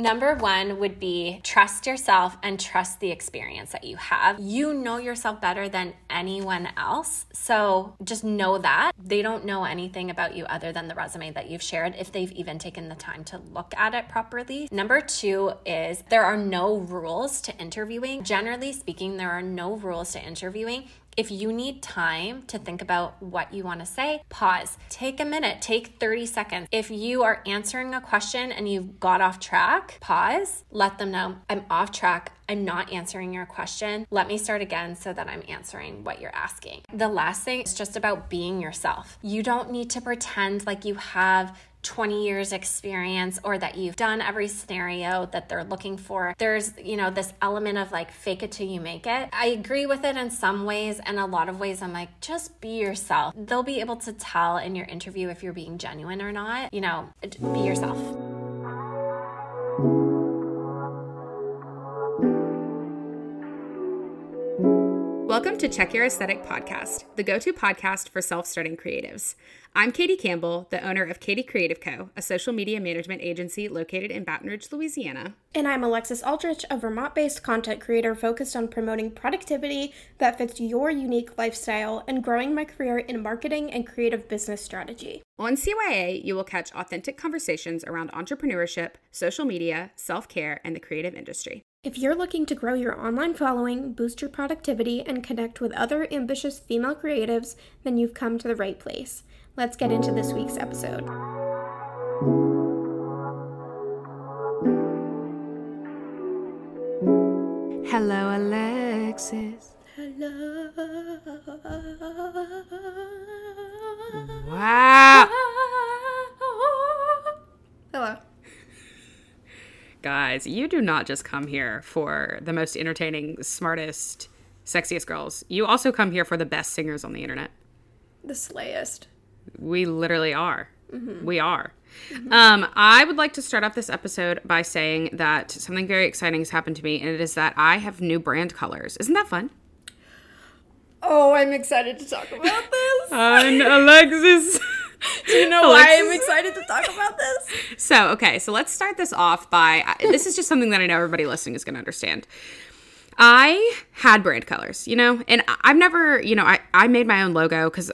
Number one would be trust yourself and trust the experience that you have. You know yourself better than anyone else. So just know that. They don't know anything about you other than the resume that you've shared, if they've even taken the time to look at it properly. Number two is there are no rules to interviewing. Generally speaking, there are no rules to interviewing. If you need time to think about what you want to say, pause. Take a minute, take 30 seconds. If you are answering a question and you've got off track, pause, let them know I'm off track. I'm not answering your question. Let me start again so that I'm answering what you're asking. The last thing is just about being yourself. You don't need to pretend like you have 20 years experience or that you've done every scenario that they're looking for. There's, you know, this element of like fake it till you make it. I agree with it in some ways and a lot of ways I'm like just be yourself. They'll be able to tell in your interview if you're being genuine or not. You know, be yourself. Welcome to Check Your Aesthetic Podcast, the go to podcast for self starting creatives. I'm Katie Campbell, the owner of Katie Creative Co., a social media management agency located in Baton Rouge, Louisiana. And I'm Alexis Aldrich, a Vermont based content creator focused on promoting productivity that fits your unique lifestyle and growing my career in marketing and creative business strategy. On CYA, you will catch authentic conversations around entrepreneurship, social media, self care, and the creative industry. If you're looking to grow your online following, boost your productivity, and connect with other ambitious female creatives, then you've come to the right place. Let's get into this week's episode. Hello, Alexis. Hello. Wow. Hello. Guys, you do not just come here for the most entertaining, smartest, sexiest girls. You also come here for the best singers on the internet. The slayest. We literally are. We are. Um, I would like to start off this episode by saying that something very exciting has happened to me, and it is that I have new brand colors. Isn't that fun? Oh, I'm excited to talk about this. I'm Alexis. Do you know why I'm excited to talk about this? So, okay, so let's start this off by this is just something that I know everybody listening is going to understand. I had brand colors, you know, and I've never, you know, I, I made my own logo because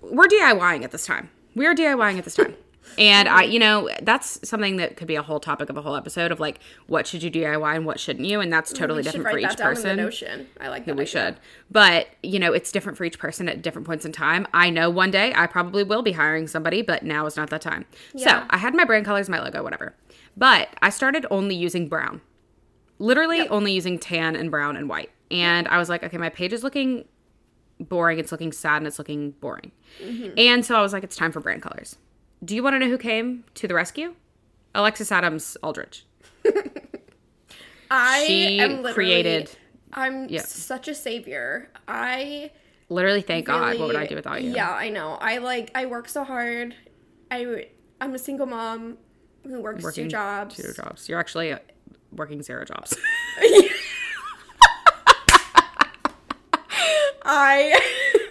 we're DIYing at this time. We are DIYing at this time. And I, you know, that's something that could be a whole topic of a whole episode of like, what should you DIY and what shouldn't you? And that's totally different for each person. notion. I like that. We idea. should. But, you know, it's different for each person at different points in time. I know one day I probably will be hiring somebody, but now is not that time. So I had my brand colors, my logo, whatever. But I started only using brown. Literally only using tan and brown and white. And I was like, okay, my page is looking boring, it's looking sad, and it's looking boring. Mm-hmm. And so I was like, it's time for brand colors. Do you want to know who came to the rescue? Alexis Adams Aldrich. I She am created- I'm Yeah. such a savior. I Literally, thank God. What would I do without you? Yeah, I know. I like. I work so hard. I I'm a single mom who works Working two jobs. Two jobs. You're actually working zero jobs. I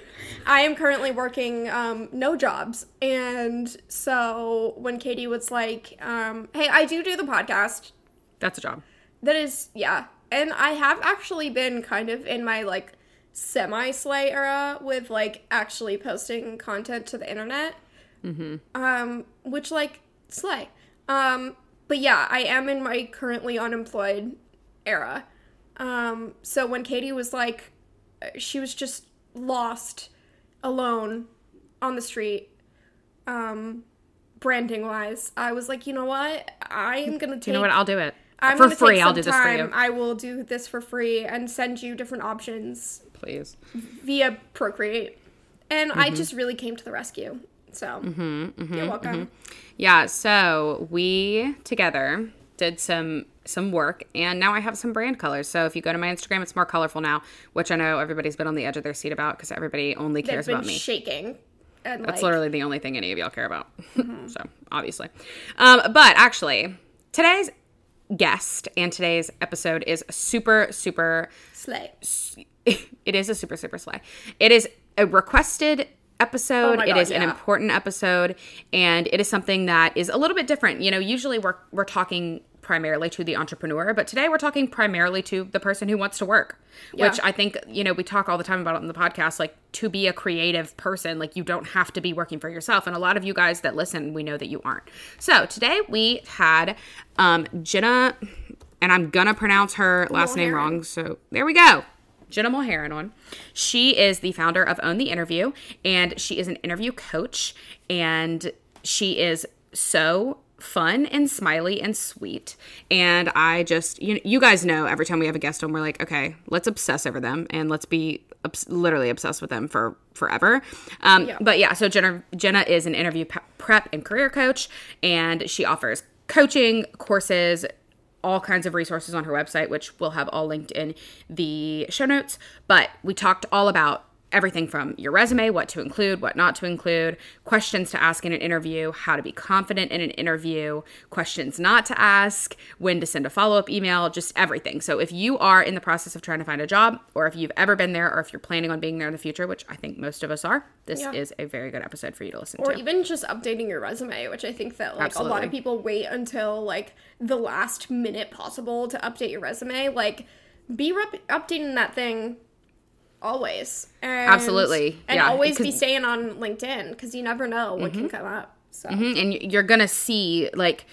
I am currently working um, no jobs, and so when Katie was like, um, "Hey, I do do the podcast," That's a job. that is yeah, and I have actually been kind of in my like semi slay era with like actually posting content to the internet, mm-hmm. um, which like slay. Um, but yeah, I am in my currently unemployed era. Um, so when Katie was like, she was just lost, alone, on the street, um, branding wise, I was like, you know what? I am gonna take. You know what? I'll do it I'm for gonna free. Take I'll do this for time. you, I will do this for free and send you different options please. via Procreate. And Mm-hmm. I just really came to the rescue. So you're welcome. Yeah. So we together did some some work, and now I have some brand colors. So if you go to my Instagram, it's more colorful now, which I know everybody's been on the edge of their seat about because everybody only cares about me. shaking. And That's like, literally the only thing any of y'all care about. so obviously, um, but actually, today's guest and today's episode is super super slay. it is a super super slay. It is a requested episode. Oh my it God, is an important episode, and it is something that is a little bit different. You know, usually we're we're talking primarily to the entrepreneur, but today we're talking primarily to the person who wants to work, Yeah. which I think, you know, we talk all the time about it on the podcast. Like, to be a creative person, like, you don't have to be working for yourself. And a lot of you guys that listen, we know that you aren't. So today we had um, Jenna, and I'm gonna pronounce her last name wrong. So there we go. Jenna Mulheron on. She is the founder of Own the Interview, and she is an interview coach, and she is so fun and smiley and sweet. And I just, you, you guys know, every time we have a guest on, we're like, okay, let's obsess over them and let's be obs- literally obsessed with them for forever. Um, Yeah. But yeah, so Jenna, Jenna is an interview prep and career coach, and she offers coaching courses, all kinds of resources on her website, which we'll have all linked in the show notes. But we talked all about everything from your resume, what to include, what not to include, questions to ask in an interview, how to be confident in an interview, questions not to ask, when to send a follow up email, just everything. So if you are in the process of trying to find a job, or if you've ever been there, or if you're planning on being there in the future, which I think most of us are, this Yeah. is a very good episode for you to listen or to. Or even just updating your resume which i think that like a lot of people wait until like the last minute possible to update your resume like be rep- updating that thing always and, Absolutely, and yeah, always be staying on linkedin because you never know what Mm-hmm. can come up so Mhm, and you're gonna see like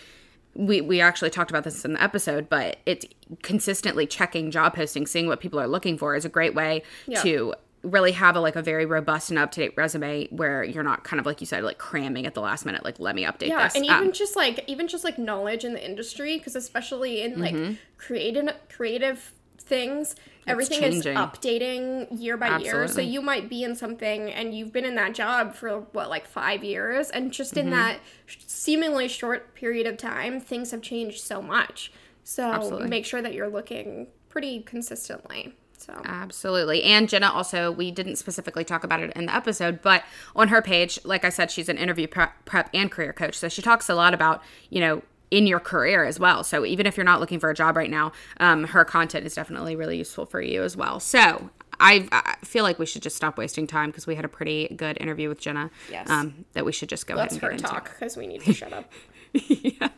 we we actually talked about this in the episode but it's consistently checking job postings seeing what people are looking for is a great way Yeah. to really have a like a very robust and up-to-date resume where you're not kind of like you said like cramming at the last minute like let me update yeah this and Um, even just like even just like knowledge in the industry because especially in like Mm-hmm. creative creative things. Everything is updating year by year. So you might be in something and you've been in that job for what like five years? And just in mm-hmm. that seemingly short period of time things have changed so much. So Absolutely. make sure that you're looking pretty consistently so. Absolutely. And Jenna also, we didn't specifically talk about it in the episode, but on her page, like I said, she's an interview prep, prep and career coach. So she talks a lot about, you know, in your career as well. So even if you're not looking for a job right now, um, her content is definitely really useful for you as well. So I, I feel like we should just stop wasting time because we had a pretty good interview with Jenna. Yes. Um, that we should just go let's ahead her and into. talk because we need to shut up yeah.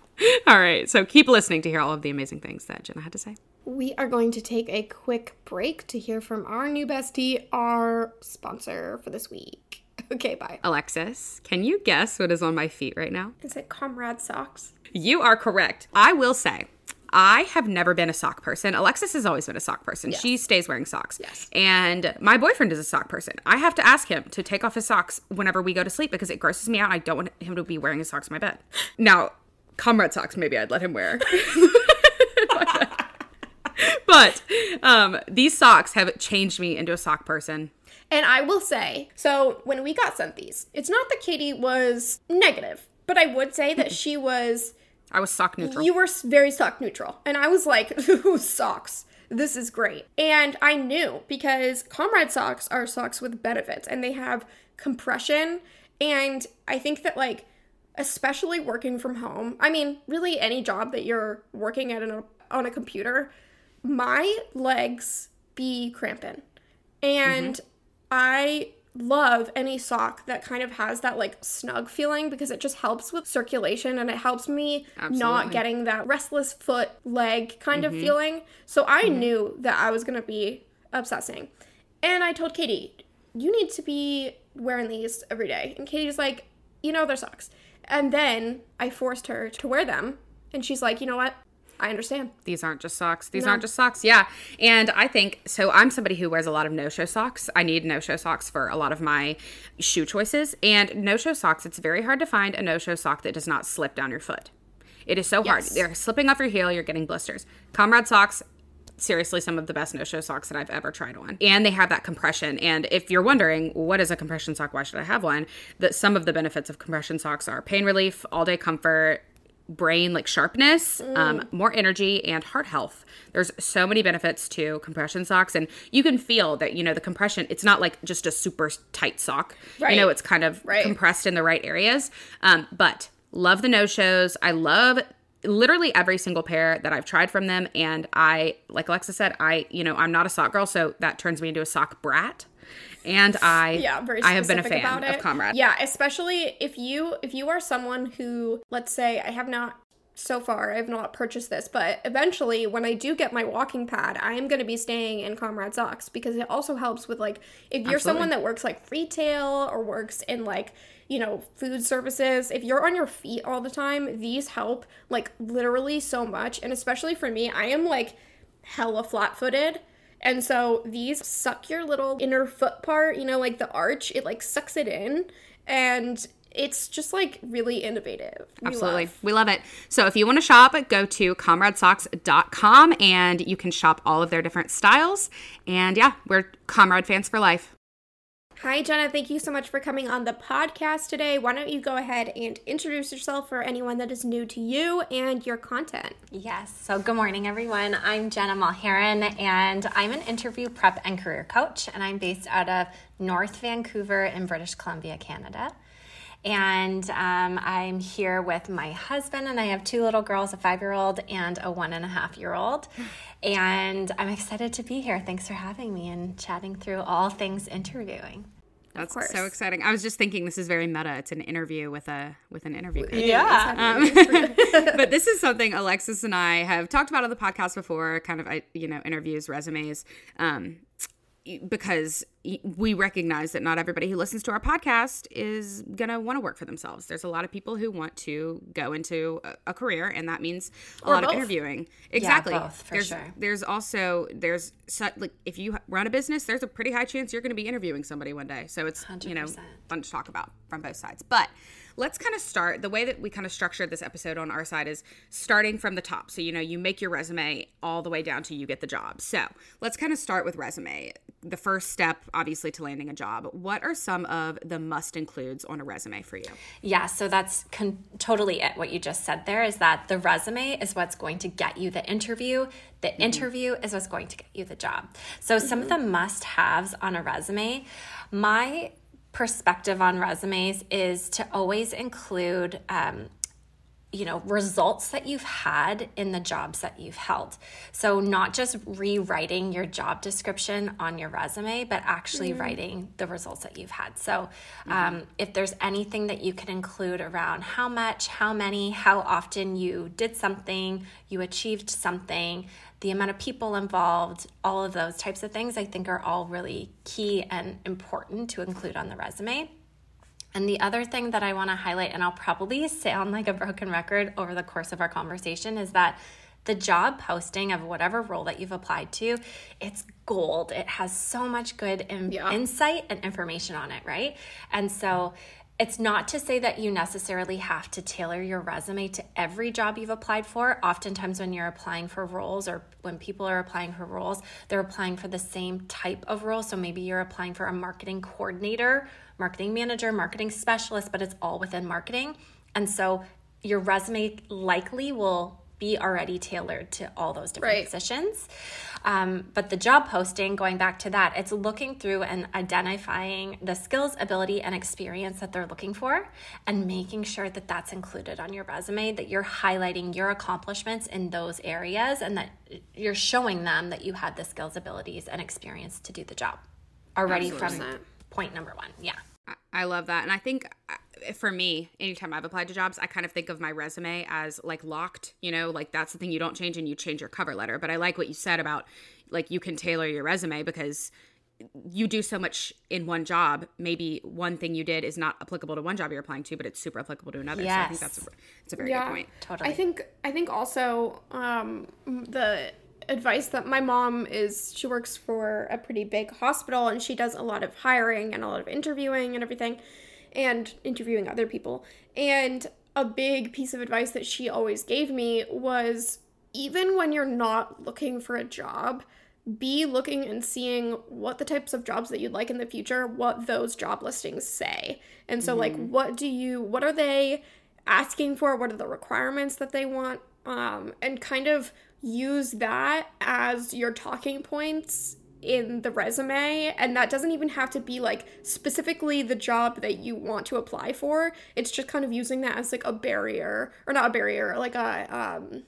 All right. So keep listening to hear all of the amazing things that Jenna had to say. We are going to take a quick break to hear from our new bestie, our sponsor for this week. Okay, bye. Alexis, can you guess what is on my feet right now? Is it Comrade Socks? You are correct. I will say, I have never been a sock person. Alexis has always been a sock person. She stays wearing socks. Yes. And my boyfriend is a sock person. I have to ask him to take off his socks whenever we go to sleep because it grosses me out. I don't want him to be wearing his socks in my bed. Now, comrade socks, maybe I'd let him wear. but um, these socks have changed me into a sock person. And I will say, so when we got sent these, it's not that Katie was negative, but I would say that she was, I was sock neutral. you were very sock neutral. And I was like, socks. This is great. And I knew because Comrade socks are socks with benefits and they have compression. And I think that, like, especially working from home, I mean, really any job that you're working at an, on a computer, my legs be cramping. And mm-hmm. I love any sock that kind of has that like snug feeling because it just helps with circulation and it helps me not getting that restless foot leg kind of mm-hmm. feeling. So I mm-hmm. knew that I was going to be obsessing. And I told Katie, you need to be wearing these every day. And Katie's like, you know, they're socks. And then I forced her to wear them. And she's like, you know what? I understand. These aren't just socks. These No. aren't just socks. Yeah. And I think so. I'm somebody who wears a lot of no show socks. I need no show socks for a lot of my shoe choices. And no show socks, it's very hard to find a no show sock that does not slip down your foot. It is so hard. Yes. They're slipping off your heel, you're getting blisters. Comrade socks, seriously some of the best no-show socks that I've ever tried on. And they have that compression. And if you're wondering what is a compression sock, why should I have one? That some of the benefits of compression socks are pain relief, all-day comfort, brain like sharpness, um, more energy, and heart health. There's so many benefits to compression socks, and you can feel that you know the compression. It's not like just a super tight sock. Right. You know, it's kind of Right. compressed in the right areas. Um, but love the no shows. I love literally every single pair that I've tried from them, and I like Alexa said, I you know I'm not a sock girl, so that turns me into a sock brat. And I yeah very I have been a fan about of. Comrade. yeah especially if you if you are someone who let's say i have not so far I've not purchased this, but eventually when I do get my walking pad, I am going to be staying in Comrade Socks because it also helps with like if you're someone that works like retail or works in like you know, food services, if you're on your feet all the time, these help like literally so much. And especially for me, I am like hella flat footed. And so these suck your little inner foot part, you know, like the arch, it like sucks it in. And it's just like really innovative. We Absolutely. love. We love it. So if you want to shop, go to comradesocks.com and you can shop all of their different styles. And yeah, we're Comrade fans for life. Hi, Jenna. Thank you so much for coming on the podcast today. Why don't you go ahead and introduce yourself for anyone that is new to you and your content? Yes. So, good morning, everyone. I'm Jenna Mulheron, and I'm an interview prep and career coach, and I'm based out of North Vancouver in British Columbia, Canada. And um, I'm here with my husband, and I have two little girls a five year old and a one and a half year old. And I'm excited to be here. Thanks for having me and chatting through all things interviewing. That's course. so exciting. I was just thinking this is very meta. It's an interview with a with an interview. coach. Yeah. but this is something Alexis and I have talked about on the podcast before, kind of, you know, interviews, resumes, um, because we recognize that not everybody who listens to our podcast is going to want to work for themselves. There's a lot of people who want to go into a, a career, and that means a Or lot both. of interviewing. Exactly. both, for there's, sure. There's also, there's, like, if you run a business, there's a pretty high chance you're going to be interviewing somebody one day. So it's, you know, fun to talk about from both sides. But let's kind of start the way that we kind of structured this episode on our side is starting from the top. So, you know, you make your resume all the way down to you get the job. So let's kind of start with resume. The first step, obviously, to landing a job. What are some of the must includes on a resume for you? Yeah, so that's con- totally it. What you just said there is that the resume is what's going to get you the interview. The interview is what's going to get you the job. So, some of the must haves on a resume, my perspective on resumes is to always include um, you know results that you've had in the jobs that you've held. So not just rewriting your job description on your resume but actually writing the results that you've had. So um, if there's anything that you can include around how much how many how often you did something you achieved something the amount of people involved all of those types of things i think are all really key and important to include on the resume and the other thing that I want to highlight, and I'll probably sound like a broken record over the course of our conversation, is that the job posting of whatever role that you've applied to, it's gold. It has so much good in- Yeah. insight and information on it, right? And so it's not to say that you necessarily have to tailor your resume to every job you've applied for. Oftentimes, when you're applying for roles or when people are applying for roles, they're applying for the same type of role. So maybe you're applying for a marketing coordinator, marketing manager, marketing specialist, but it's all within marketing. And so your resume likely will be already tailored to all those different Right. positions. Um, but the job posting, going back to that, it's looking through and identifying the skills, ability, and experience that they're looking for and making sure that that's included on your resume, that you're highlighting your accomplishments in those areas and that you're showing them that you had the skills, abilities, and experience to do the job already from 100%. point number one. Yeah. I- I love that. And I think uh, for me, anytime I've applied to jobs, I kind of think of my resume as like locked, you know, like that's the thing you don't change and you change your cover letter. But I like what you said about like you can tailor your resume because you do so much in one job. Maybe one thing you did is not applicable to one job you're applying to, but it's super applicable to another. So I think that's a, it's a very Yeah. good point. Totally. I think I think also um, the advice that my mom is she works for a pretty big hospital and she does a lot of hiring and a lot of interviewing and everything and interviewing other people. And a big piece of advice that she always gave me was even when you're not looking for a job be looking and seeing what the types of jobs that you'd like in the future what those job listings say. And so like what do you what are they asking for? What are the requirements that they want? Um, and kind of use that as your talking points in the resume and that doesn't even have to be like specifically the job that you want to apply for it's just kind of using that as like a barrier or not a barrier like a um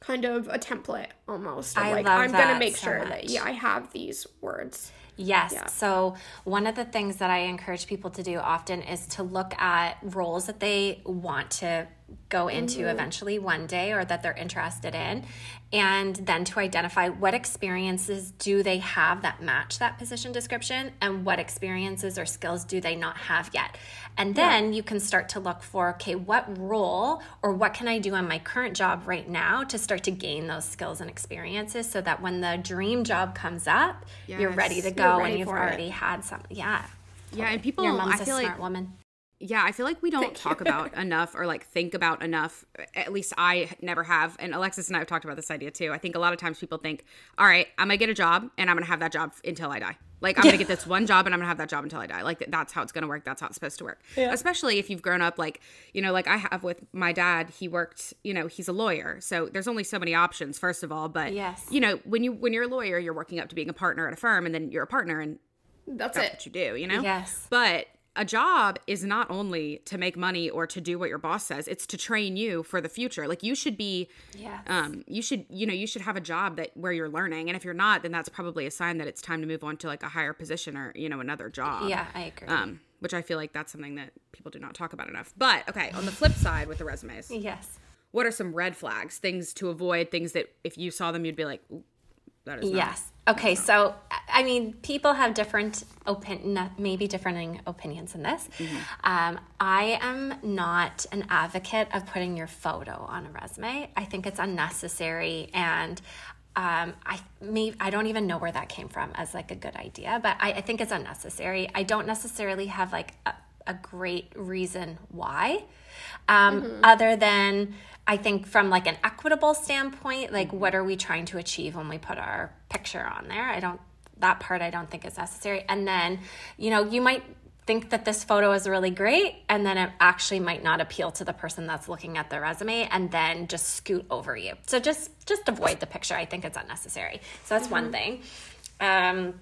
kind of a template almost I like i'm gonna make so sure much. that yeah i have these words Yes. Yeah. So, one of the things that I encourage people to do often is to look at roles that they want to go into mm-hmm. eventually one day or that they're interested in and then to identify what experiences do they have that match that position description and what experiences or skills do they not have yet. And then you can start to look for okay what role or what can i do on my current job right now to start to gain those skills and experiences so that when the dream job comes up you're ready to go You're and you've for it. already had some yeah. Yeah, and people, your mom's I a feel smart like, woman yeah, I feel like we don't talk about enough or like think about enough. At least I never have. And Alexis and I have talked about this idea too. I think a lot of times people think, all right, I'm going to get a job and I'm going to have that job until I die. Like, I'm going to get this one job and I'm going to have that job until I die. Like, that's how it's going to work. That's how it's supposed to work. Especially if you've grown up, like, you know, like I have with my dad. He worked, you know, he's a lawyer. So there's only so many options, first of all. But, Yes. you know, when, you, when you're a lawyer, you're working up to being a partner at a firm and then you're a partner and That's that's it. what you do, you know? Yes. But a job is not only to make money or to do what your boss says, it's to train you for the future. Like you should be um you should you know, you should have a job that where you're learning. And if you're not, then that's probably a sign that it's time to move on to like a higher position or, you know, another job. yeah i agree Um which I feel like that's something that people do not talk about enough. But okay, on the flip side with the resumes, yes what are some red flags, things to avoid, things that if you saw them you'd be like, "Ooh, that is not Yes. Okay. So, I mean, people have different opinion, maybe differing opinions in this. Um, I am not an advocate of putting your photo on a resume. I think it's unnecessary, and um, I may I don't even know where that came from as like a good idea, but I, I think it's unnecessary. I don't necessarily have like a, a great reason why um, other than I think from like an equitable standpoint, like what are we trying to achieve when we put our picture on there? I don't that part I don't think is necessary. And then, you know, you might think that this photo is really great and then it actually might not appeal to the person that's looking at the resume and then just scoot over you. So just just avoid the picture. I think it's unnecessary. So that's one thing. Um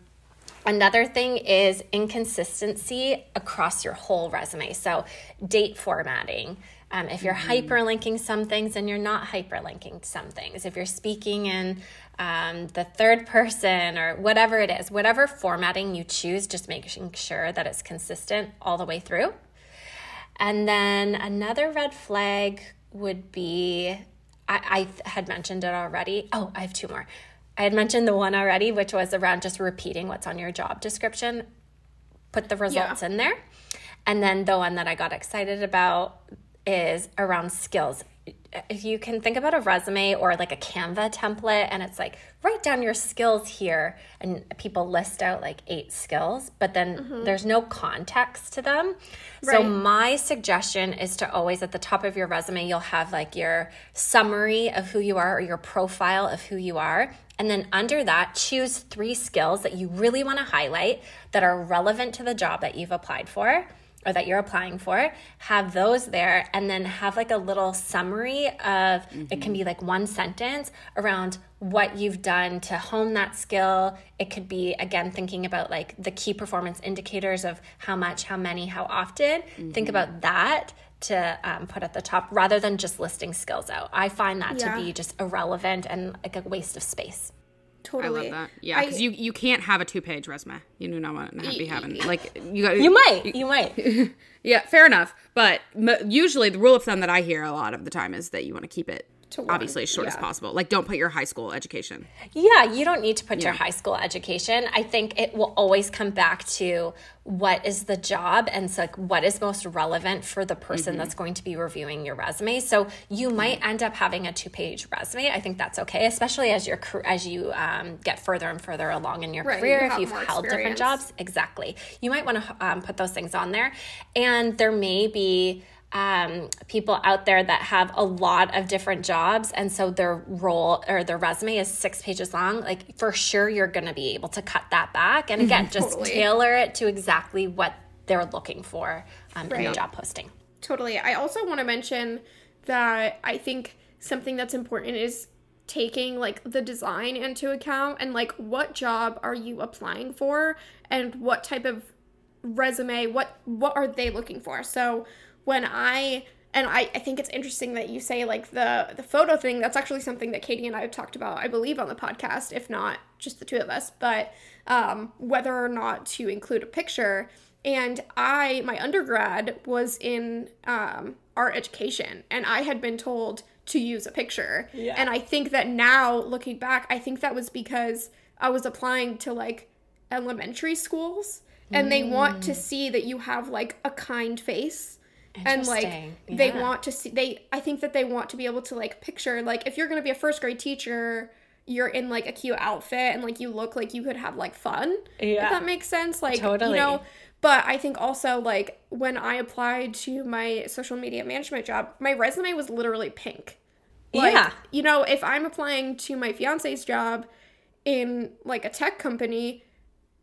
Another thing is inconsistency across your whole resume. So, date formatting. Um, if you're hyperlinking some things and you're not hyperlinking some things, if you're speaking in um, the third person or whatever it is, whatever formatting you choose, just making sure that it's consistent all the way through. And then another red flag would be I, I had mentioned it already. Oh, I have two more. I had mentioned the one already, which was around just repeating what's on your job description. Put the results in there. And then the one that I got excited about is around skills. If you can think about a resume or like a Canva template, and it's like, write down your skills here, and people list out like eight skills, but then mm-hmm. there's no context to them. So, my suggestion is to always at the top of your resume, you'll have like your summary of who you are or your profile of who you are. And then under that, choose three skills that you really want to highlight that are relevant to the job that you've applied for or that you're applying for. Have those there and then have like a little summary of it can be like one sentence around what you've done to hone that skill. It could be, again, thinking about like the key performance indicators of how much, how many, how often. Think about that to um, put at the top rather than just listing skills out. I find that Yeah. to be just irrelevant and like a waste of space. I Totally. love that. Yeah, because you you can't have a two page resume. You do not want to be having like you got You might, you might. Yeah, fair enough. But m- usually the rule of thumb that I hear a lot of the time is that you want to keep it To one, obviously as short as possible. Like don't put your high school education. Yeah, you don't need to put your high school education. I think it will always come back to what is the job and so like what is most relevant for the person that's going to be reviewing your resume. So you might end up having a two-page resume. I think that's okay, especially as your as you um, get further and further along in your Right, career. you if you've held different jobs, exactly. You might want to um, put those things on there, and there may be um, people out there that have a lot of different jobs, and so their role or their resume is six pages long. Like for sure, you're going to be able to cut that back, and again, just Totally. tailor it to exactly what they're looking for um, in the job posting. Totally. I also want to mention that I think something that's important is taking like the design into account and like what job are you applying for and what type of resume what what are they looking for so when i and I, I think it's interesting that you say like the the photo thing that's actually something that katie and i have talked about i believe on the podcast if not just the two of us but um, whether or not to include a picture and i my undergrad was in um, art education and I had been told to use a picture. Yeah. And I think that now looking back, I think that was because I was applying to like elementary schools and they want Mm. to see that you have like a kind face. And like Interesting. they want to see they I think that they want to be able to like picture like if you're going to be a first grade teacher, you're in like a cute outfit and like you look like you could have like fun. Yeah. If that makes sense. Like Totally. you know, but I think also like when I applied to my social media management job, my resume was literally pink. Like, Yeah. You know, if I'm applying to my fiance's job in like a tech company,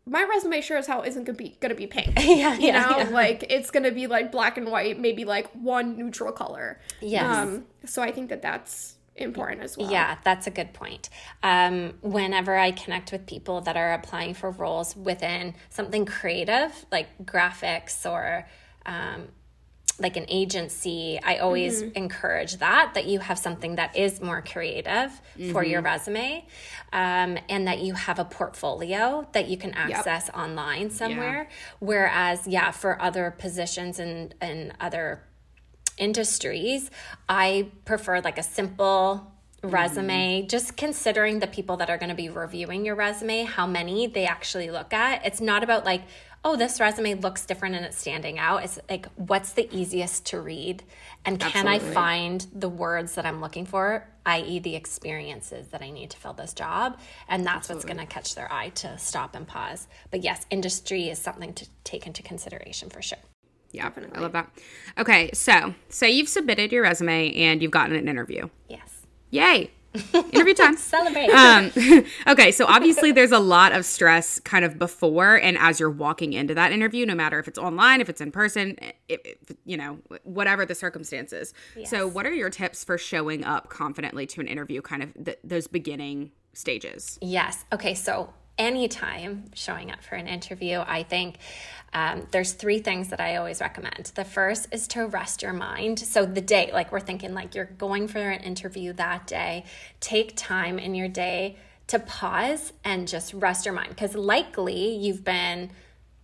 my resume sure as hell isn't gonna be gonna be pink. Yeah, You yeah, know, yeah. like it's gonna be like black and white, maybe like one neutral color. Yes. Um, so I think that that's important as well. Yeah, that's a good point. Um, whenever I connect with people that are applying for roles within something creative, like graphics or um, like an agency, I always mm-hmm. encourage that that you have something that is more creative for your mm-hmm. resume, um, and that you have a portfolio that you can access online somewhere. Whereas, yeah, for other positions and and other industries, I prefer like a simple resume, mm-hmm. just considering the people that are going to be reviewing your resume, how many they actually look at. It's not about like, oh, this resume looks different and it's standing out. It's like, what's the easiest to read? And can I find the words that I'm looking for, i.e., the experiences that I need to fill this job? And that's what's going to catch their eye to stop and pause. But yes, industry is something to take into consideration for sure. Yeah, I love that. Okay, so say you've submitted your resume and you've gotten an interview. Yes. Yay! Interview time. Celebrate. um, okay, so obviously there's a lot of stress kind of before and as you're walking into that interview, no matter if it's online, if it's in person, if, if you know, whatever the circumstances. So, what are your tips for showing up confidently to an interview, kind of th- those beginning stages? Yes. Okay. So anytime showing up for an interview, I think um, there's three things that I always recommend. The first is to rest your mind. So the day, like we're thinking, like you're going for an interview that day, take time in your day to pause and just rest your mind because likely you've been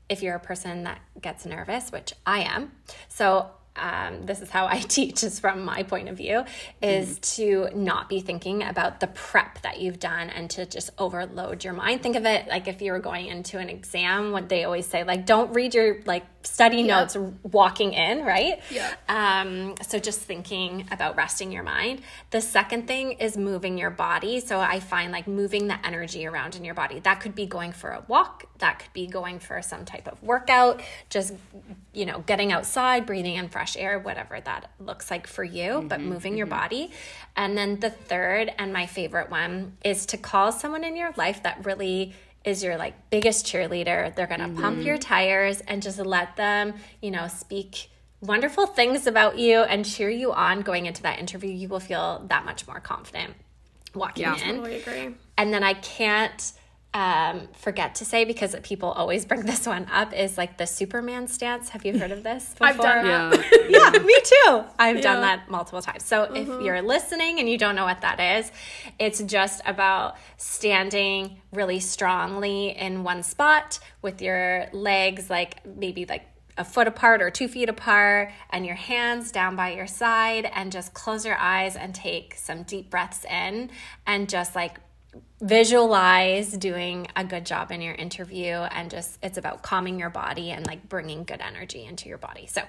if you're a person that gets nervous, which I am. So um, this is how I teach is from my point of view is to not be thinking about the prep that you've done and to just overload your mind. Think of it like if you were going into an exam what they always say like don't read your like study notes walking in right Yeah. um, so just thinking about resting your mind. The second thing is moving your body. So I find like moving the energy around in your body. That could be going for a walk. That could be going for some type of workout. Just you know, getting outside, breathing in fresh air, whatever that looks like for you. But moving your body. And then the third and my favorite one is to call someone in your life that really is your like biggest cheerleader. They're going to pump mm-hmm. your tires and just let them, you know, speak wonderful things about you and cheer you on going into that interview. You will feel that much more confident walking Yeah. in. Totally agree. And then I can't um, forget to say because people always bring this one up is like the Superman stance. Have you heard of this? Before? I've done that. Yeah. yeah, me too. I've done that multiple times. So if you're listening and you don't know what that is, it's just about standing really strongly in one spot with your legs like maybe like a foot apart or two feet apart and your hands down by your side and just close your eyes and take some deep breaths in and just like visualize doing a good job in your interview and just it's about calming your body and like bringing good energy into your body so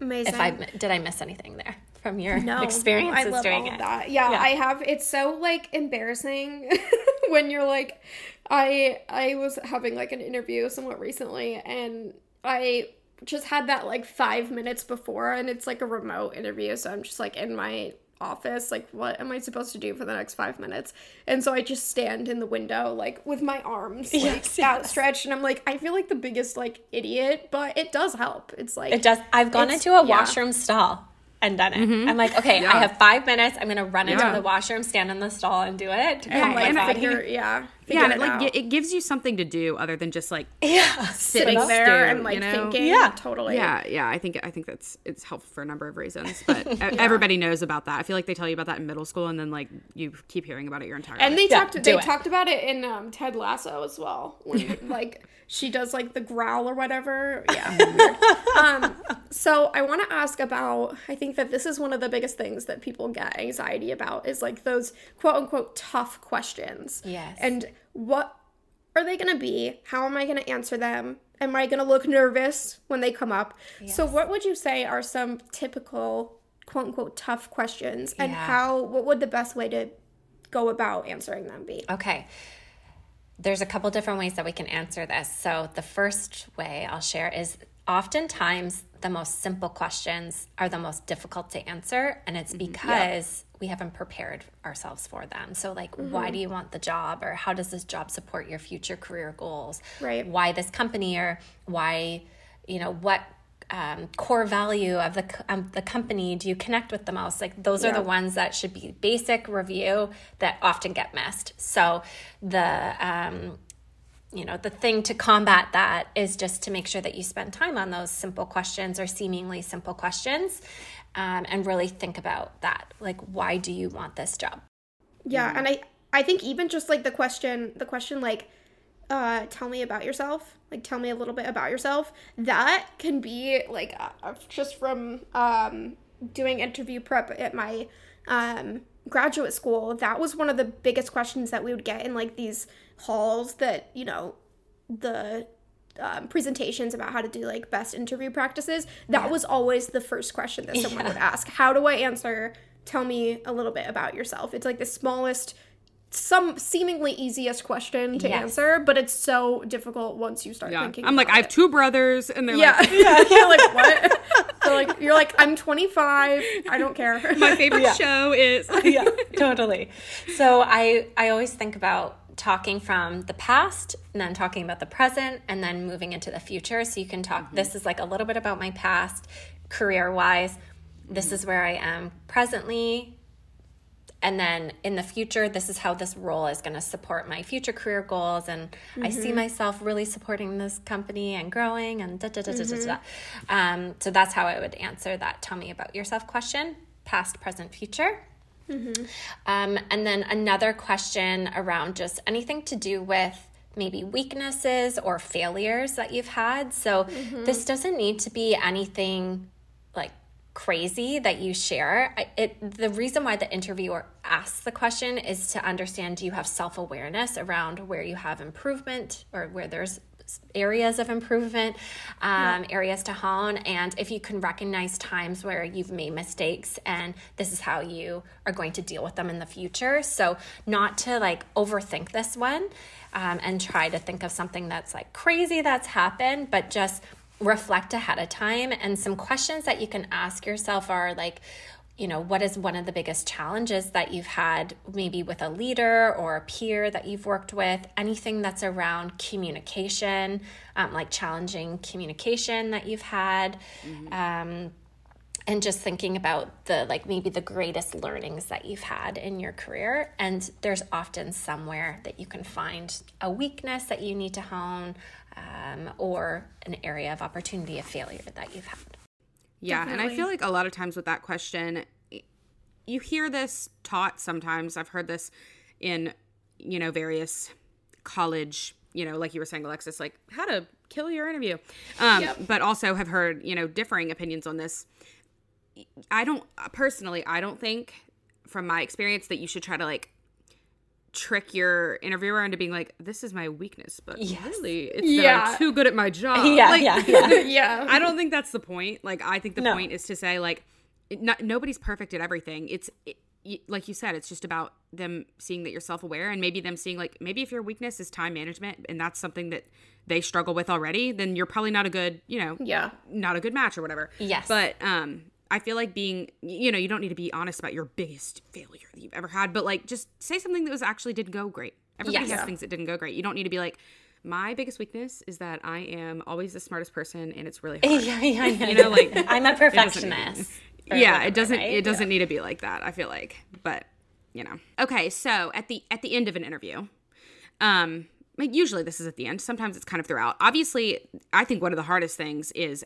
Amazing. if I did I miss anything there from your No, experiences I love doing all it? that. Yeah, Yeah. I have. It's so like embarrassing when you're like, I I was having like an interview somewhat recently, and I just had that like five minutes before, and it's like a remote interview, so I'm just like in my office like what am i supposed to do for the next five minutes and so i just stand in the window like with my arms like Yes, yes. outstretched and i'm like i feel like the biggest like idiot but it does help it's like It does. I've gone into a yeah. washroom stall and done it. Mm-hmm. I'm like, okay, Yeah. I have five minutes. I'm gonna run into the washroom, stand in the stall, and do it. To and like figure yeah Yeah. yeah, it it, like out. gi- it gives you something to do other than just like Yeah. sitting up there still, and like you know? thinking. Yeah. totally. yeah, yeah. I think I think that's it's helpful for a number of reasons, but e- everybody knows about that. I feel like they tell you about that in middle school, and then like you keep hearing about it your entire And life. they Yeah, talked. They it. talked about it in um, Ted Lasso as well. When like she does like the growl or whatever. Yeah. um. So I want to ask about. I think that this is one of the biggest things that people get anxiety about is like those quote unquote tough questions. Yes. And what are they going to be? How am I going to answer them? Am I going to look nervous when they come up? So what would you say are some typical quote unquote tough questions and Yeah. how what would the best way to go about answering them be? Okay. There's a couple different ways that we can answer this. So, the first way I'll share is oftentimes the most simple questions are the most difficult to answer, and it's mm-hmm. because we haven't prepared ourselves for them. So, like, why mm-hmm. do you want the job, or how does this job support your future career goals? Right. Why this company, or why, you know, what um, core value of the um, the company do you connect with the most? Like those are the ones that should be basic review that often get missed. So the um, you know the thing to combat that is just to make sure that you spend time on those simple questions or seemingly simple questions, um, and really think about that. Like, why do you want this job? Yeah, Mm-hmm. and I I think even just like the question the question like uh tell me about yourself like tell me a little bit about yourself. That can be like uh, just from um doing interview prep at my um graduate school that was one of the biggest questions that we would get in like these halls that you know the um, presentations about how to do like best interview practices. That was always the first question that someone would ask. How do i answer? Tell me a little bit about yourself. It's like the smallest some seemingly easiest question to Yes. answer but it's so difficult once you start Yeah, thinking I'm like I have it. two brothers, and they're yeah like yeah you're like what They're like you're like i'm 25 i don't care my favorite show is yeah, totally. So I I always think about talking from the past and then talking about the present and then moving into the future. So you can talk mm-hmm. this is like a little bit about my past career wise. This is where I am presently. And then in the future, this is how this role is going to support my future career goals. And I see myself really supporting this company and growing and da da da da da da. Um, so that's how I would answer that tell me about yourself question past, present, future. Um, and then another question around just anything to do with maybe weaknesses or failures that you've had. So this doesn't need to be anything like crazy that you share. It the reason why the interviewer asks the question is to understand do you have self-awareness around where you have improvement or where there's areas of improvement, um, areas to hone, and if you can recognize times where you've made mistakes and this is how you are going to deal with them in the future. So, not to like overthink this one um, and try to think of something that's like crazy that's happened, but just reflect ahead of time. And some questions that you can ask yourself are like, you know, what is one of the biggest challenges that you've had, maybe with a leader or a peer that you've worked with? Anything that's around communication, um, like challenging communication that you've had. Um, and just thinking about the like maybe the greatest learnings that you've had in your career and there's often somewhere that you can find a weakness that you need to hone um, or an area of opportunity of failure that you've had Yeah, and I feel like a lot of times with that question, you hear this taught sometimes. I've heard this in, you know, various college, you know, like you were saying, Alexis, like how to kill your interview. Um, But also have heard, you know, differing opinions on this. I don't, personally, I don't think from my experience that you should try to like trick your interviewer into being like, this is my weakness, but really, it's that Yeah. I'm too good at my job. yeah Like, yeah yeah yeah I don't think that's the point. Like, I think the No. point is to say, like, it, not, nobody's perfect at everything. It's it, like you said, it's just about them seeing that you're self aware and maybe them seeing, like, maybe if your weakness is time management and that's something that they struggle with already, then you're probably not a good, you know, yeah not a good match or whatever. Yes. But, um, I feel like being, you know, you don't need to be honest about your biggest failure that you've ever had, but like just say something that was actually didn't go great. Everybody Yes. has things that didn't go great. You don't need to be like, my biggest weakness is that I am always the smartest person and it's really hard. yeah yeah yeah You know, like i'm a perfectionist or yeah whatever, it doesn't right? it doesn't need to be like that i feel like but you know okay so at the at the end of an interview Um, usually this is at the end. Sometimes it's kind of throughout. Obviously, I think one of the hardest things is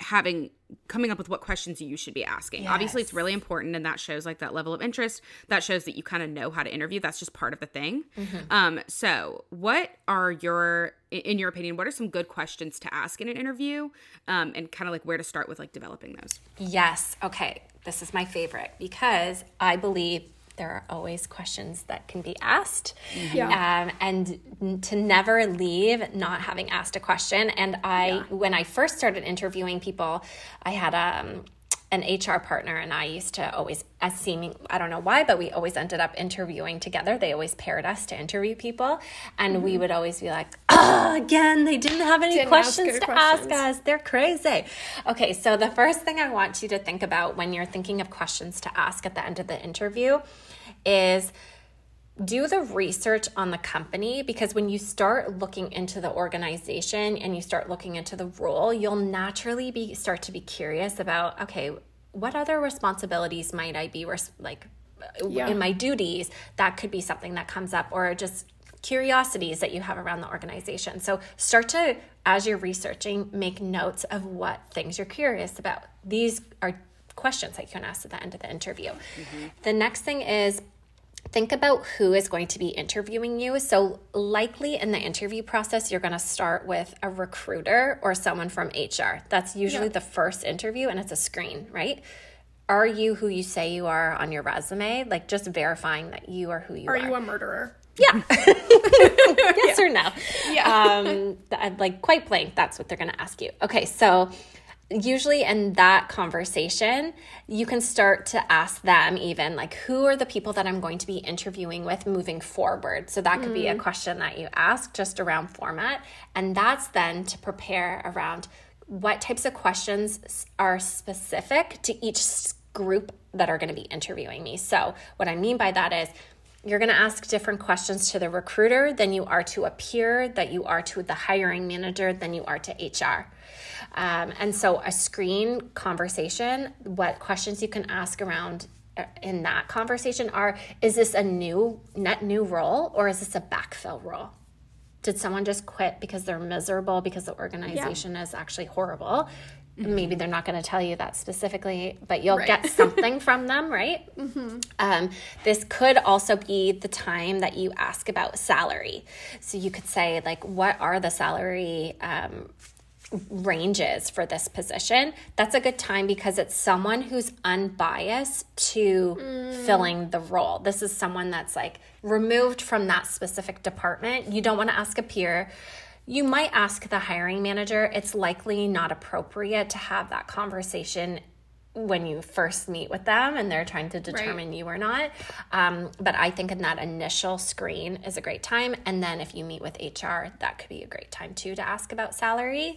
having coming up with what questions you should be asking. Obviously, it's really important, and that shows like that level of interest. That shows that you kind of know how to interview. That's just part of the thing. Um, so, what are your, in your opinion, what are some good questions to ask in an interview, um, and kind of like where to start with like developing those? Yes. Okay. This is my favorite because I believe there are always questions that can be asked. Yeah. Um, and to never leave not having asked a question. And I, when I first started interviewing people, I had um, an HR partner and I used to always, as seeming, I don't know why, but we always ended up interviewing together. They always paired us to interview people. And we mm-hmm. would always be like, oh, again, they didn't have any Didn't questions good to questions. ask us. They're crazy. Okay, so the first thing I want you to think about when you're thinking of questions to ask at the end of the interview is do the research on the company because when you start looking into the organization and you start looking into the role, you'll naturally be start to be curious about okay, what other responsibilities might I be res- like Yeah. in my duties? That could be something that comes up or just curiosities that you have around the organization. So start to as you're researching, make notes of what things you're curious about. These are questions that you can ask at the end of the interview. Mm-hmm. The next thing is think about who is going to be interviewing you. So, likely in the interview process, you're going to start with a recruiter or someone from HR. That's usually Yeah. the first interview, and it's a screen, right? Are you who you say you are on your resume? Like just verifying that you are who you are. Are you a murderer? Yeah. yes or no? Yeah. Um, like quite blank, that's what they're going to ask you. Okay, so usually in that conversation, you can start to ask them even like, who are the people that I'm going to be interviewing with moving forward? So that could be a mm. question that you ask just around format. And that's then to prepare around what types of questions are specific to each group that are going to be interviewing me. So, what I mean by that is, you're going to ask different questions to the recruiter than you are to a peer, that you are to the hiring manager, than you are to HR. Um, and so, a screen conversation, what questions you can ask around uh, in that conversation are Is this a new, net new role, or is this a backfill role? Did someone just quit because they're miserable because the organization is actually horrible? Maybe they're not going to tell you that specifically, but you'll Right. get something from them, right? Um, this could also be the time that you ask about salary. So you could say, like, what are the salary um, ranges for this position? That's a good time because it's someone who's unbiased to filling the role. This is someone that's like removed from that specific department. You don't want to ask a peer. You might ask the hiring manager. It's likely not appropriate to have that conversation when you first meet with them and they're trying to determine you or not. Um, but I think in that initial screen is a great time. And then if you meet with HR, that could be a great time too to ask about salary.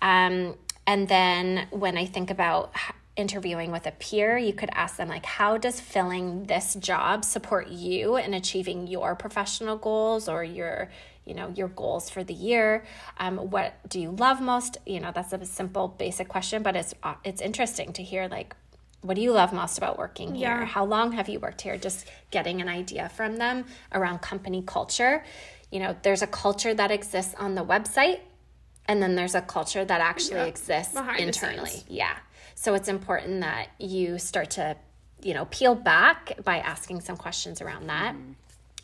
Um, and then when I think about interviewing with a peer, you could ask them like, how does filling this job support you in achieving your professional goals or your you know your goals for the year. Um, what do you love most? You know that's a simple basic question but it's uh, it's interesting to hear like what do you love most about working here? Yeah. how long have you worked here? Just getting an idea from them around company culture. You know there's a culture that exists on the website and then there's a culture that actually Yeah. exists Behind internally. Yeah. So it's important that you start to you know peel back by asking some questions around that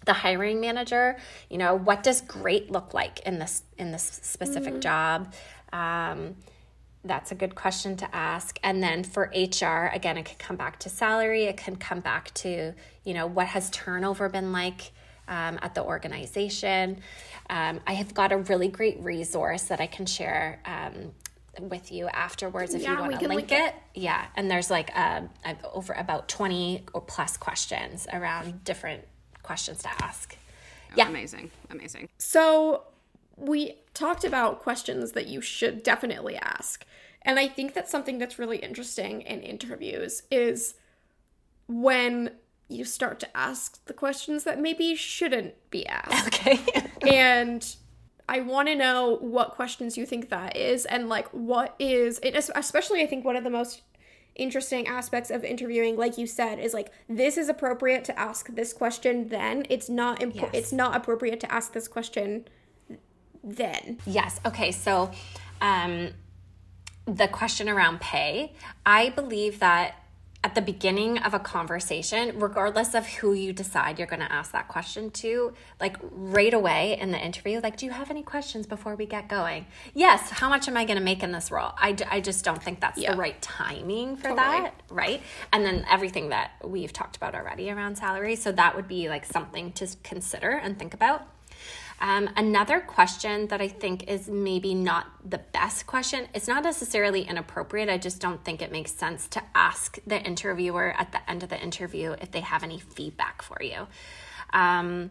the hiring manager you know what does great look like in this in this specific job? Um, that's a good question to ask. And then for hr again it can come back to salary. It can come back to you know what has turnover been like um, at the organization. Um, i have got a really great resource that i can share um, with you afterwards if Yeah, you want to link link it. Yeah, and there's like um, over about twenty or plus questions around different questions to ask. Yeah. Amazing. Amazing. So we talked about questions that you should definitely ask. And I think that's something that's really interesting in interviews is when you start to ask the questions that maybe shouldn't be asked. Okay. and I want to know what questions you think that is and like what is it especially I think one of the most interesting aspects of interviewing like you said is like this is appropriate to ask this question then it's not impo- Yes. it's not appropriate to ask this question then Yes. Okay. So, um, the question around pay, I believe that at the beginning of a conversation, regardless of who you decide you're going to ask that question to, like right away in the interview, like, do you have any questions before we get going? Yes. How much am I going to make in this role? I, d- I just don't think that's Yeah. the right timing for Totally. that. Right. And then everything that we've talked about already around salary. So that would be like something to consider and think about. Um, another question that I think is maybe not the best question, it's not necessarily inappropriate. I just don't think it makes sense to ask the interviewer at the end of the interview if they have any feedback for you. Um,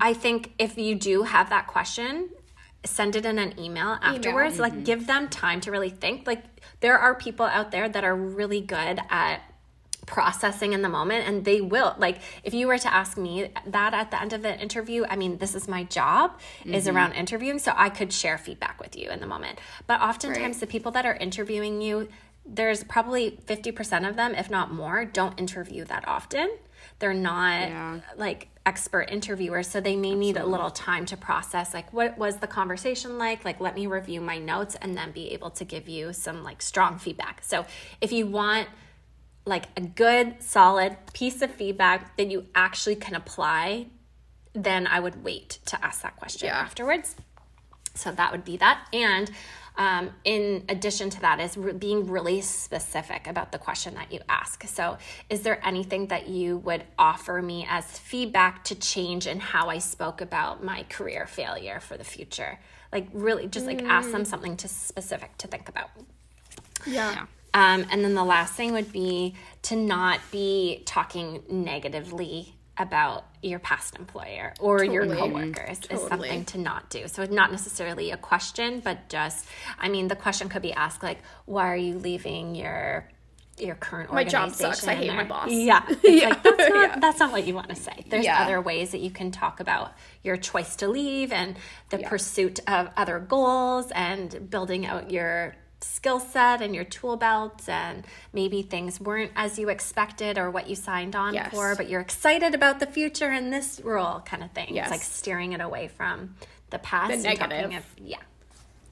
I think if you do have that question, send it in an email afterwards. Like, give them time to really think. Like, there are people out there that are really good at processing in the moment and they will. Like if you were to ask me that at the end of the interview i mean this is my job is mm-hmm. around interviewing so i could share feedback with you in the moment. But oftentimes Right. the people that are interviewing you there's probably 50% of them if not more don't interview that often. They're not Yeah. like expert interviewers so they may need a little time to process like what was the conversation like? Like let me review my notes and then be able to give you some like strong feedback. So if you want like a good solid piece of feedback that you actually can apply then i would wait to ask that question Yeah. afterwards. So that would be that. And um, in addition to that is re- being really specific about the question that you ask. So is there anything that you would offer me as feedback to change in how i spoke about my career failure for the future? Like really just like ask them something to specific to think about. Yeah um, and then the last thing would be to not be talking negatively about your past employer or your Totally. coworkers is something to not do. So it's not necessarily a question, but just I mean the question could be asked like, why are you leaving your your current organization? My job sucks. I hate my boss. Yeah. Yeah. like that's not Yeah. that's not what you want to say. There's Yeah. other ways that you can talk about your choice to leave and the Yeah. pursuit of other goals and building out your skill set and your tool belt and maybe things weren't as you expected or what you signed on Yes. for but you're excited about the future in this role kind of thing Yes. it's like steering it away from the past The and negative. of- yeah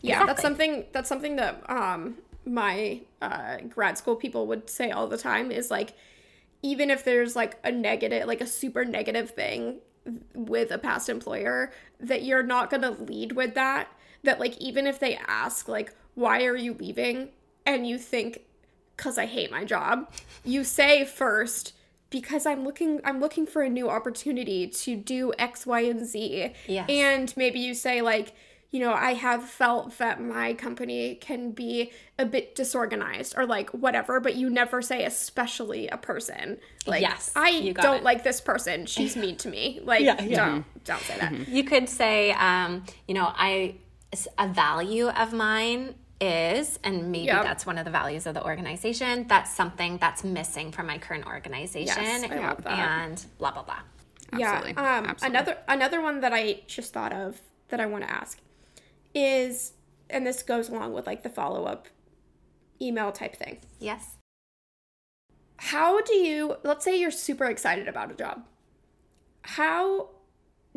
Yeah, that's something that's something that um my uh grad school people would say all the time is like even if there's like a negative like a super negative thing with a past employer that you're not going to lead with that that like even if they ask like why are you leaving? And you think cuz I hate my job you say first because I'm looking I'm looking for a new opportunity to do X Y and Z Yes. and maybe you say like you know I have felt that my company can be a bit disorganized or like whatever but you never say especially a person. Like Yes, I don't it. like this person. She's mean to me. Like Yeah, yeah. don't don't say that. You could say um, you know i a value of mine is and maybe Yep. that's one of the values of the organization that's something that's missing from my current organization Yes, I love that. and blah blah blah Absolutely. Yeah. Um, Absolutely. Another another one that I just thought of that I want to ask is, and this goes along with like the follow up email type thing. yes How do you? Let's say you're super excited about a job. How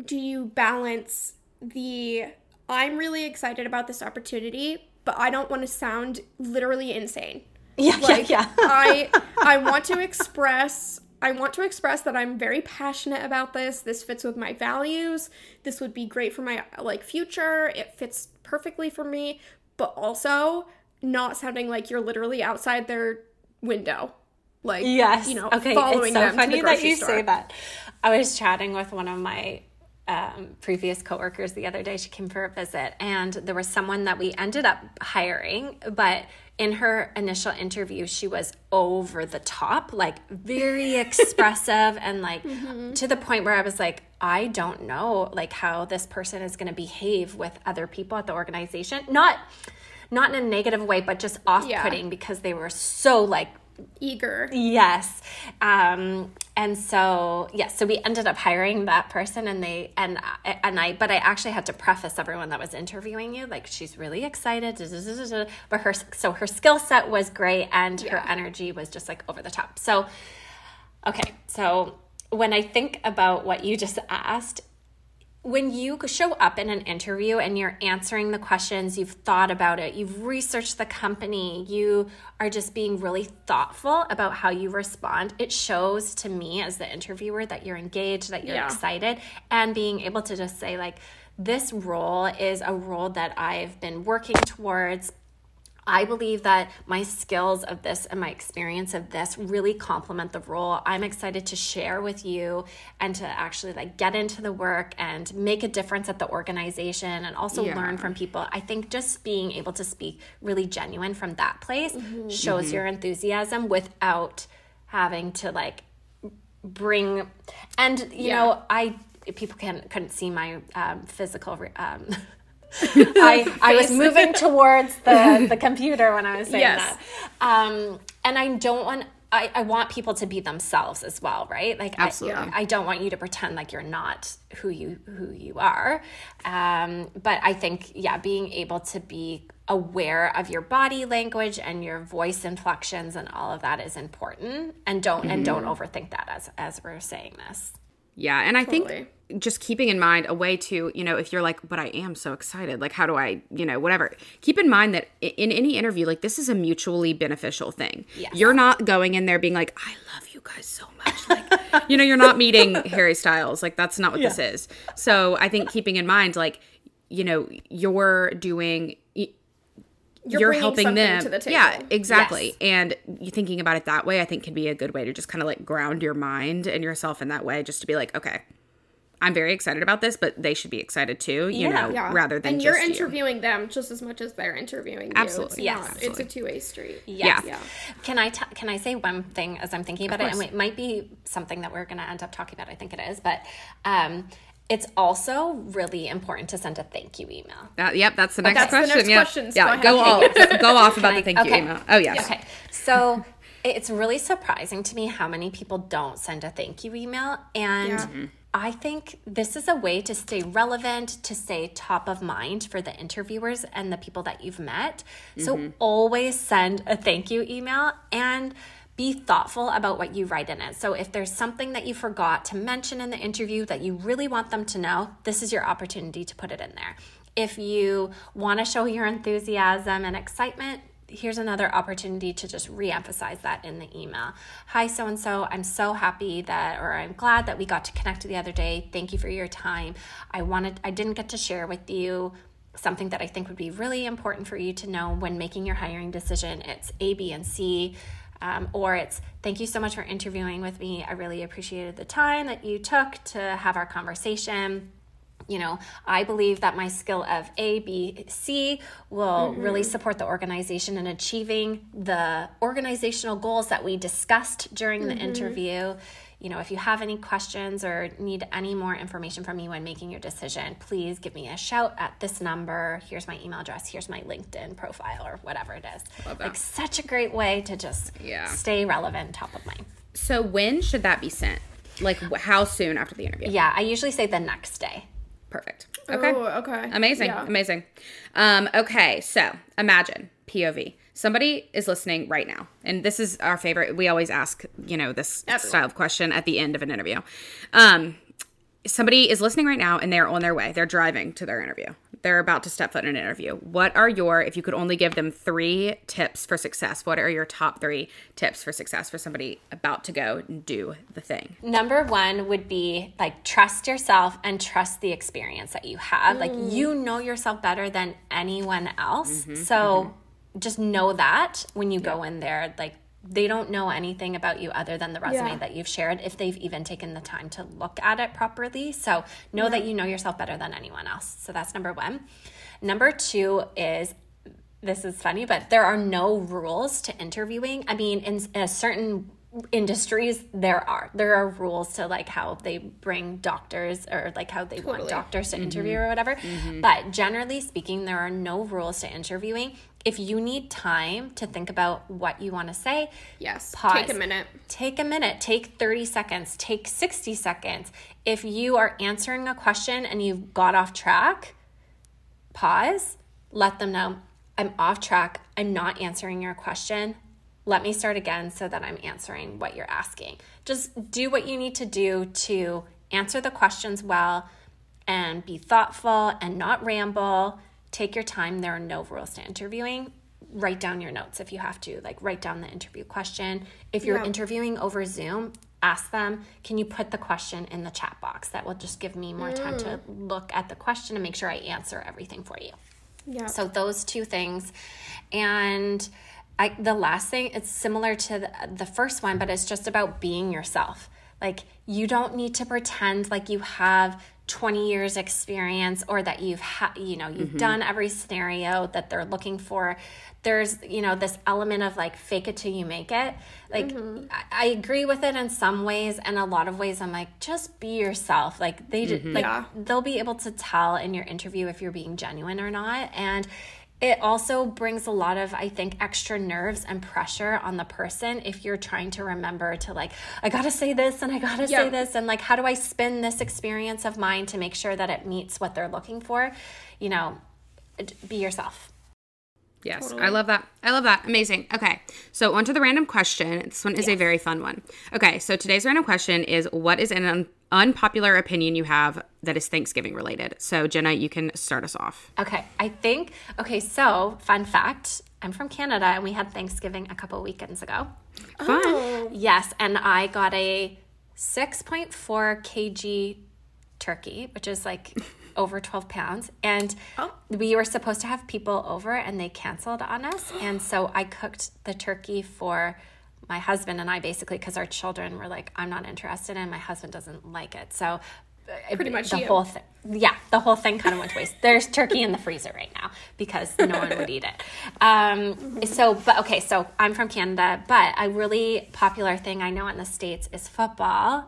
do you balance the I'm really excited about this opportunity, but I don't want to sound literally insane. yeah like yeah i i want to express i want to express that i'm very passionate about this this fits with my values this would be great for my like future it fits perfectly for me but also not sounding like you're literally outside their window like Yes. you know okay. following it's so them funny the that you store. say that. I was chatting with one of my um, previous coworkers the other day. She came for a visit, and there was someone that we ended up hiring, but in her initial interview, she was over the top, like very expressive, and like Mm-hmm. to the point where I was like, I don't know, like how this person is going to behave with other people at the organization. Not not in a negative way, but just off putting because they were so like eager. Yes. Um, and so, yes, so we ended up hiring that person and they, and, and I, but I actually had to preface everyone that was interviewing you, like she's really excited, da, da, da, da, da. but her, so her skill set was great and her energy was just like over the top. So, okay. So when I think about what you just asked, when you show up in an interview and you're answering the questions, you've thought about it, you've researched the company, you are just being really thoughtful about how you respond, it shows to me as the interviewer that you're engaged, that you're Yeah. excited, and being able to just say, like, this role is a role that I've been working towards. I believe that my skills of this and my experience of this really complement the role. I'm excited to share with you and to actually like get into the work and make a difference at the organization and also Yeah. learn from people. I think just being able to speak really genuine from that place shows your enthusiasm without having to like bring and you Yeah. know I people can couldn't see my um, physical um, I, I was moving towards the, the computer when I was saying Yes. that. Um, and I don't want, I, I want people to be themselves as well, right? Like, Absolutely. I, I don't want you to pretend like you're not who you, who you are. Um, but I think, yeah, being able to be aware of your body language and your voice inflections and all of that is important and don't and don't overthink that as as we're saying this Yeah, and I Totally. think just keeping in mind a way to, you know, if you're like, but I am so excited, like, how do I, you know, whatever. Keep in mind that in any interview, like, this is a mutually beneficial thing. Yes. You're not going in there being like, I love you guys so much. Like, you know, you're not meeting Harry Styles. Like, that's not what this is. So I think keeping in mind, like, you know, you're doing, You're, you're, helping them. to the table. Yeah, exactly. Yes. And you thinking about it that way, I think can be a good way to just kind of like ground your mind and yourself in that way, just to be like, okay, I'm very excited about this, but they should be excited too, you Yeah. know, Yeah. rather than and you're you. interviewing them just as much as they're interviewing you. Absolutely. It's Yes. not- Absolutely. It's a two way street. Yes. Yeah. Can I t- can I say one thing as I'm thinking about it? And it might be something that we're going to end up talking about. I think it is, but um, it's also really important to send a thank you email. That- yep, that's the next that's the question. next yeah, question, so yeah. go Go off, go off about the I- thank you email. Oh yes, Okay. So it's really surprising to me how many people don't send a thank you email. And Yeah. I think this is a way to stay relevant, to stay top of mind for the interviewers and the people that you've met. So Mm-hmm. always send a thank you email and be thoughtful about what you write in it. So if there's something that you forgot to mention in the interview that you really want them to know, this is your opportunity to put it in there. If you want to show your enthusiasm and excitement, here's another opportunity to just re-emphasize that in the email. Hi so and so, I'm so happy that or I'm glad that we got to connect the other day. Thank you for your time. I wanted I didn't get to share with you something that I think would be really important for you to know when making your hiring decision. It's A, B, and C. Um, or it's thank you so much for interviewing with me. I really appreciated the time that you took to have our conversation you know, I believe that my skill of A, B, C will mm-hmm. really support the organization in achieving the organizational goals that we discussed during the mm-hmm. interview. You know, if you have any questions or need any more information from me when making your decision, please give me a shout at this number. Here's my email address. Here's my LinkedIn profile or whatever it is. Love that. Like such a great way to just Yeah. stay relevant, top of mind. So when should that be sent? Like how soon after the interview? Yeah, I usually say the next day. Perfect. Okay. Oh, okay. Amazing. Yeah. Amazing. Um, okay, so imagine POV. Somebody is listening right now, and this is our favorite. We always ask, you know, this Everyone. style of question at the end of an interview. Um, somebody is listening right now, and they're on their way. They're driving to their interview. They're about to step foot in an interview. What are your, if you could only give them three tips for success, what are your top three tips for success for somebody about to go and do the thing? Number one would be like trust yourself and trust the experience that you have. Like mm. you know yourself better than anyone else. Mm-hmm, so mm-hmm. just know that when you go in there, like they don't know anything about you other than the resume Yeah. that you've shared if they've even taken the time to look at it properly. So know that you know yourself better than anyone else. So that's number one. Number two is this is funny, but there are no rules to interviewing. I mean, in, in a uh, certain industries there are there are rules to like how they bring doctors or like how they want doctors to interview mm-hmm. or whatever mm-hmm. but generally speaking there are no rules to interviewing if you need time to think about what you want to say Yes. Pause. Take a minute. Take a minute, take 30 seconds, take 60 seconds. If you are answering a question and you've got off track, pause, let them know I'm off track. I'm not answering your question. Let me start again so that I'm answering what you're asking. Just do what you need to do to answer the questions well and be thoughtful and not ramble. Take your time. There are no rules to interviewing. Write down your notes if you have to. Like, write down the interview question. If you're Yeah. interviewing over Zoom, ask them, can you put the question in the chat box? That will just give me more time to mm. look at the question and make sure I answer everything for you. Yeah. So those two things, and I the last thing it's similar to the, the first one, but it's just about being yourself. Like you don't need to pretend like you have 20 years experience or that you've had you know you've mm-hmm. done every scenario that they're looking for there's you know this element of like fake it till you make it. Like mm-hmm. I, I agree with it in some ways and a lot of ways i'm like just be yourself. Like they just mm-hmm. like Yeah. they'll be able to tell in your interview if you're being genuine or not. And it also brings a lot of i think extra nerves and pressure on the person if you're trying to remember to like i gotta say this and i gotta say this and like how do i spin this experience of mine to make sure that it meets what they're looking for? You know be yourself Yes, I love that. I love that. Amazing. Okay, so on to the random question. This one is a very fun one. Okay, so today's random question is what is an un- unpopular opinion you have that is Thanksgiving related? So, Jenna, you can start us off. Okay, I think okay. So, fun fact: I'm from Canada, and we had Thanksgiving a couple weekends ago. Fun. Oh. Yes, and I got a 6.4 kg turkey, which is like over 12 pounds. And Oh. we were supposed to have people over, and they canceled on us. And so I cooked the turkey for my husband and I basically because our children were like, I'm not interested and My husband doesn't like it. So uh, Pretty much the you. whole thing. Yeah, the whole thing kind of went to waste. There's turkey in the freezer right now because no one would eat it. Um, so, but okay, so I'm from Canada, but a really popular thing I know in the States is football.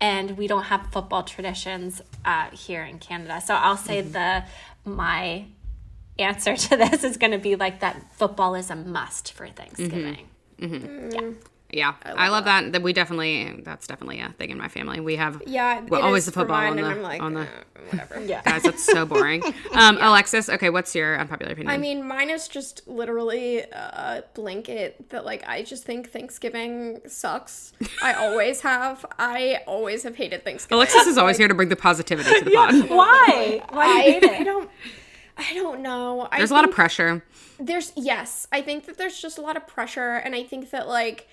And we don't have football traditions uh, here in Canada. So I'll say mm-hmm. the my answer to this is going to be like that football is a must for Thanksgiving. Mm-hmm. Mm-hmm. Yeah, I love, that. That we definitely that's definitely a thing in my family. We have Yeah. well, always the football mine, on the and I'm like, on the uh, whatever. Yeah. guys. That's so boring. Um, Alexis, okay, what's your unpopular opinion? I mean, mine is just literally a blanket that, like, I just think Thanksgiving sucks. I always have. I always have hated Thanksgiving. Alexis is always here to bring the positivity to the pod. Why? Why do you hate I don't. I don't know. There's a lot of pressure. There's yes. I think that there's just a lot of pressure, and I think that like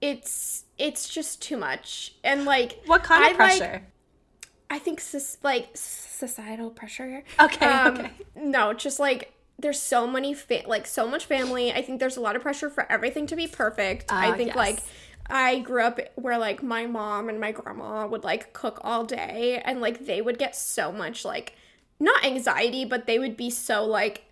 it's it's just too much. And like What kind of I, like- pressure? I think like societal pressure. Okay, Um, okay. No, just like there's so many fa- like so much family. I think there's a lot of pressure for everything to be perfect. I Ah, think yes. like I grew up where like my mom and my grandma would like cook all day and like they would get so much like not anxiety, but they would be so like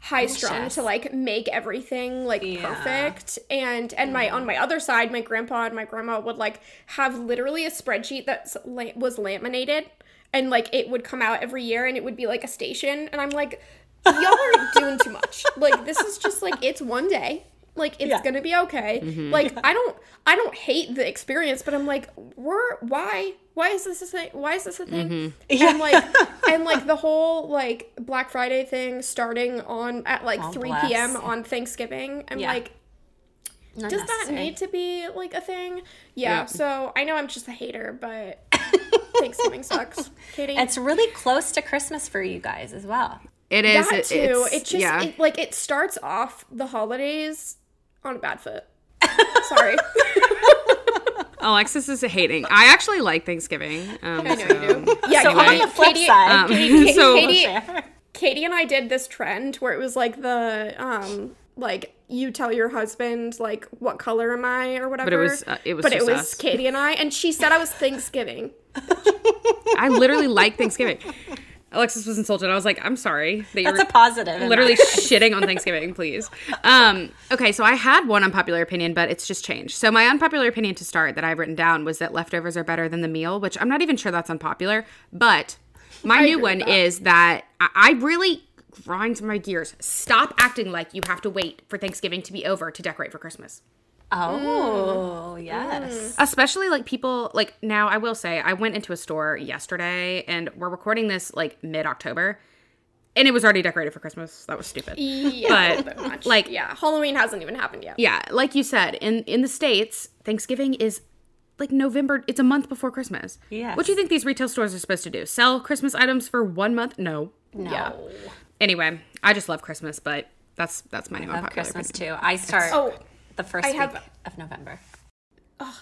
high oh, strung to like make everything like Yeah. perfect. And and my mm. on my other side my grandpa and my grandma would like have literally a spreadsheet that was laminated and like it would come out every year and it would be like a station. And i'm like y'all are doing too much. Like this is just like it's one day like it's Yeah. gonna be okay mm-hmm. like i don't i don't hate the experience but i'm like we're why why is this a thing why is this a thing mm-hmm. and like and like the whole like black friday thing starting on at like Oh, 3 bless. p.m on thanksgiving i'm Yeah. like Not does that need to be like a thing yeah, Yeah. so i know i'm just a hater but thanksgiving sucks katie It's really close to Christmas for you guys as well. It is. that it- too it's- it just yeah. it, like it starts off the holidays on a bad foot sorry Alexis is hating. I actually like Thanksgiving. Um, i know you do yeah So Anyway. on the flip Katie- side, Um, Katie, so- Katie, Katie and I did this trend where it was like the um like you tell your husband like what color am I or whatever. But it was, uh, it was but it was us. Katie and I, and she said I was Thanksgiving. I literally like Thanksgiving. Alexis was insulted. I was like, I'm sorry that That's you're a positive. literally shitting on Thanksgiving, please. Um, okay, so I had one unpopular opinion, but it's just changed. So my unpopular opinion to start that I've written down was that leftovers are better than the meal, which I'm not even sure that's unpopular. But my new one that. is that I, I really grinds my gears. Stop acting like you have to wait for Thanksgiving to be over to decorate for Christmas. Oh, Mm. yes. Especially like people like now I will say I went into a store yesterday and we're recording this like mid October and it was already decorated for Christmas. That was stupid. Yeah, But, a bit much. like- yeah, Halloween hasn't even happened yet. Yeah, like you said, in in the states, Thanksgiving is like November. It's a month before Christmas. Yes. What do you think these retail stores are supposed to do? Sell Christmas items for one month? No. No. Yeah. Anyway, I just love Christmas, but that's that's my new Love Christmas opinion. too. I start Oh, the first I week have- of November.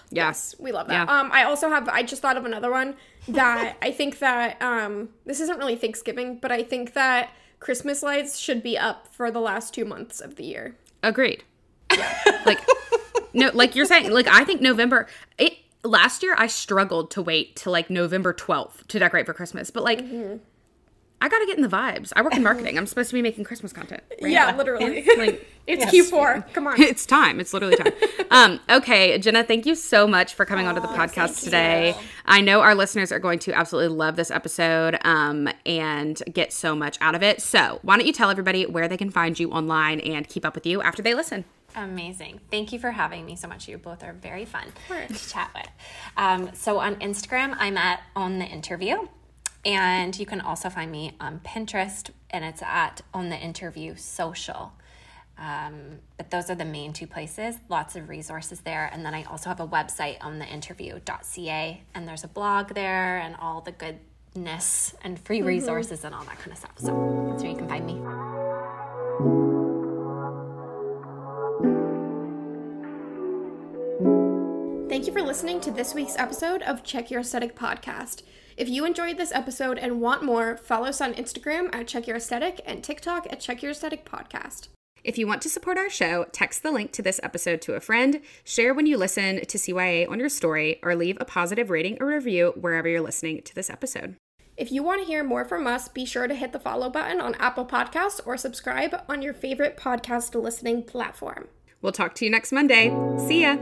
Yes, we love that. Yeah. Um, I also have. I just thought of another one that I think that um, this isn't really Thanksgiving, but I think that Christmas lights should be up for the last two months of the year. Agreed. like no, like you're saying, like I think November. It last year I struggled to wait till like November 12th to decorate for Christmas, but like. I gotta get in the vibes. I work in marketing. I'm supposed to be making Christmas content. right? Yeah, literally. Like, it's Q4. Come on. it's time. It's literally time. um, okay, Jenna, thank you so much for coming onto the podcast today. I know our listeners are going to absolutely love this episode um, and get so much out of it. So, why don't you tell everybody where they can find you online and keep up with you after they listen? Amazing. Thank you for having me so much. You both are very fun to chat with. Um, so on Instagram, I'm at On the Interview. And you can also find me on Pinterest, and it's at On the Interview Social. Um, but those are the main two places. Lots of resources there. And then I also have a website on the interview.ca, and there's a blog there and all the goodness and free resources and all that kind of stuff. So that's where you can find me. Thank you for listening to this week's episode of Check Your Aesthetic podcast. If you enjoyed this episode and want more, follow us on Instagram at Check Your Aesthetic and TikTok at Check Your Aesthetic podcast. If you want to support our show, text the link to this episode to a friend, share when you listen to CYA on your story, or leave a positive rating or review wherever you're listening to this episode. If you want to hear more from us, be sure to hit the follow button on Apple Podcasts or subscribe on your favorite podcast listening platform. We'll talk to you next Monday. See ya.